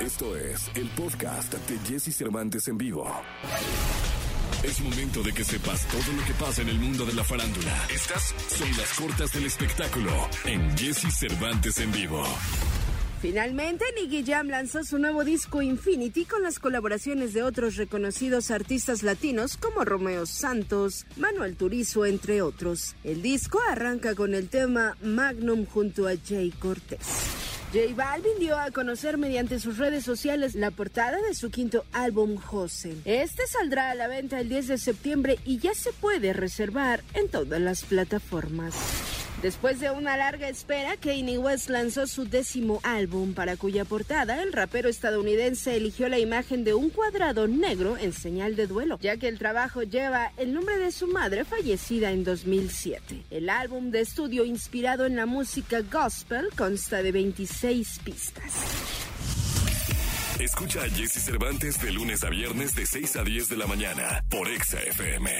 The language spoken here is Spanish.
Esto es el podcast de Jesse Cervantes en vivo. Es momento de que sepas todo lo que pasa en el mundo de la farándula. Estas son las cortas del espectáculo en Jesse Cervantes en vivo. Finalmente, Nicky Jam lanzó su nuevo disco Infinity con las colaboraciones de otros reconocidos artistas latinos como Romeo Santos, Manuel Turizo, entre otros. El disco arranca con el tema Magnum junto a Jay Cortés. J Balvin dio a conocer mediante sus redes sociales la portada de su quinto álbum Hosen. Este saldrá a la venta el 10 de septiembre y ya se puede reservar en todas las plataformas. Después de una larga espera, Kanye West lanzó su décimo álbum, para cuya portada el rapero estadounidense eligió la imagen de un cuadrado negro en señal de duelo, ya que el trabajo lleva el nombre de su madre fallecida en 2007. El álbum de estudio inspirado en la música gospel consta de 26 pistas. Escucha a Jesse Cervantes de lunes a viernes de 6 a 10 de la mañana por Exa FM.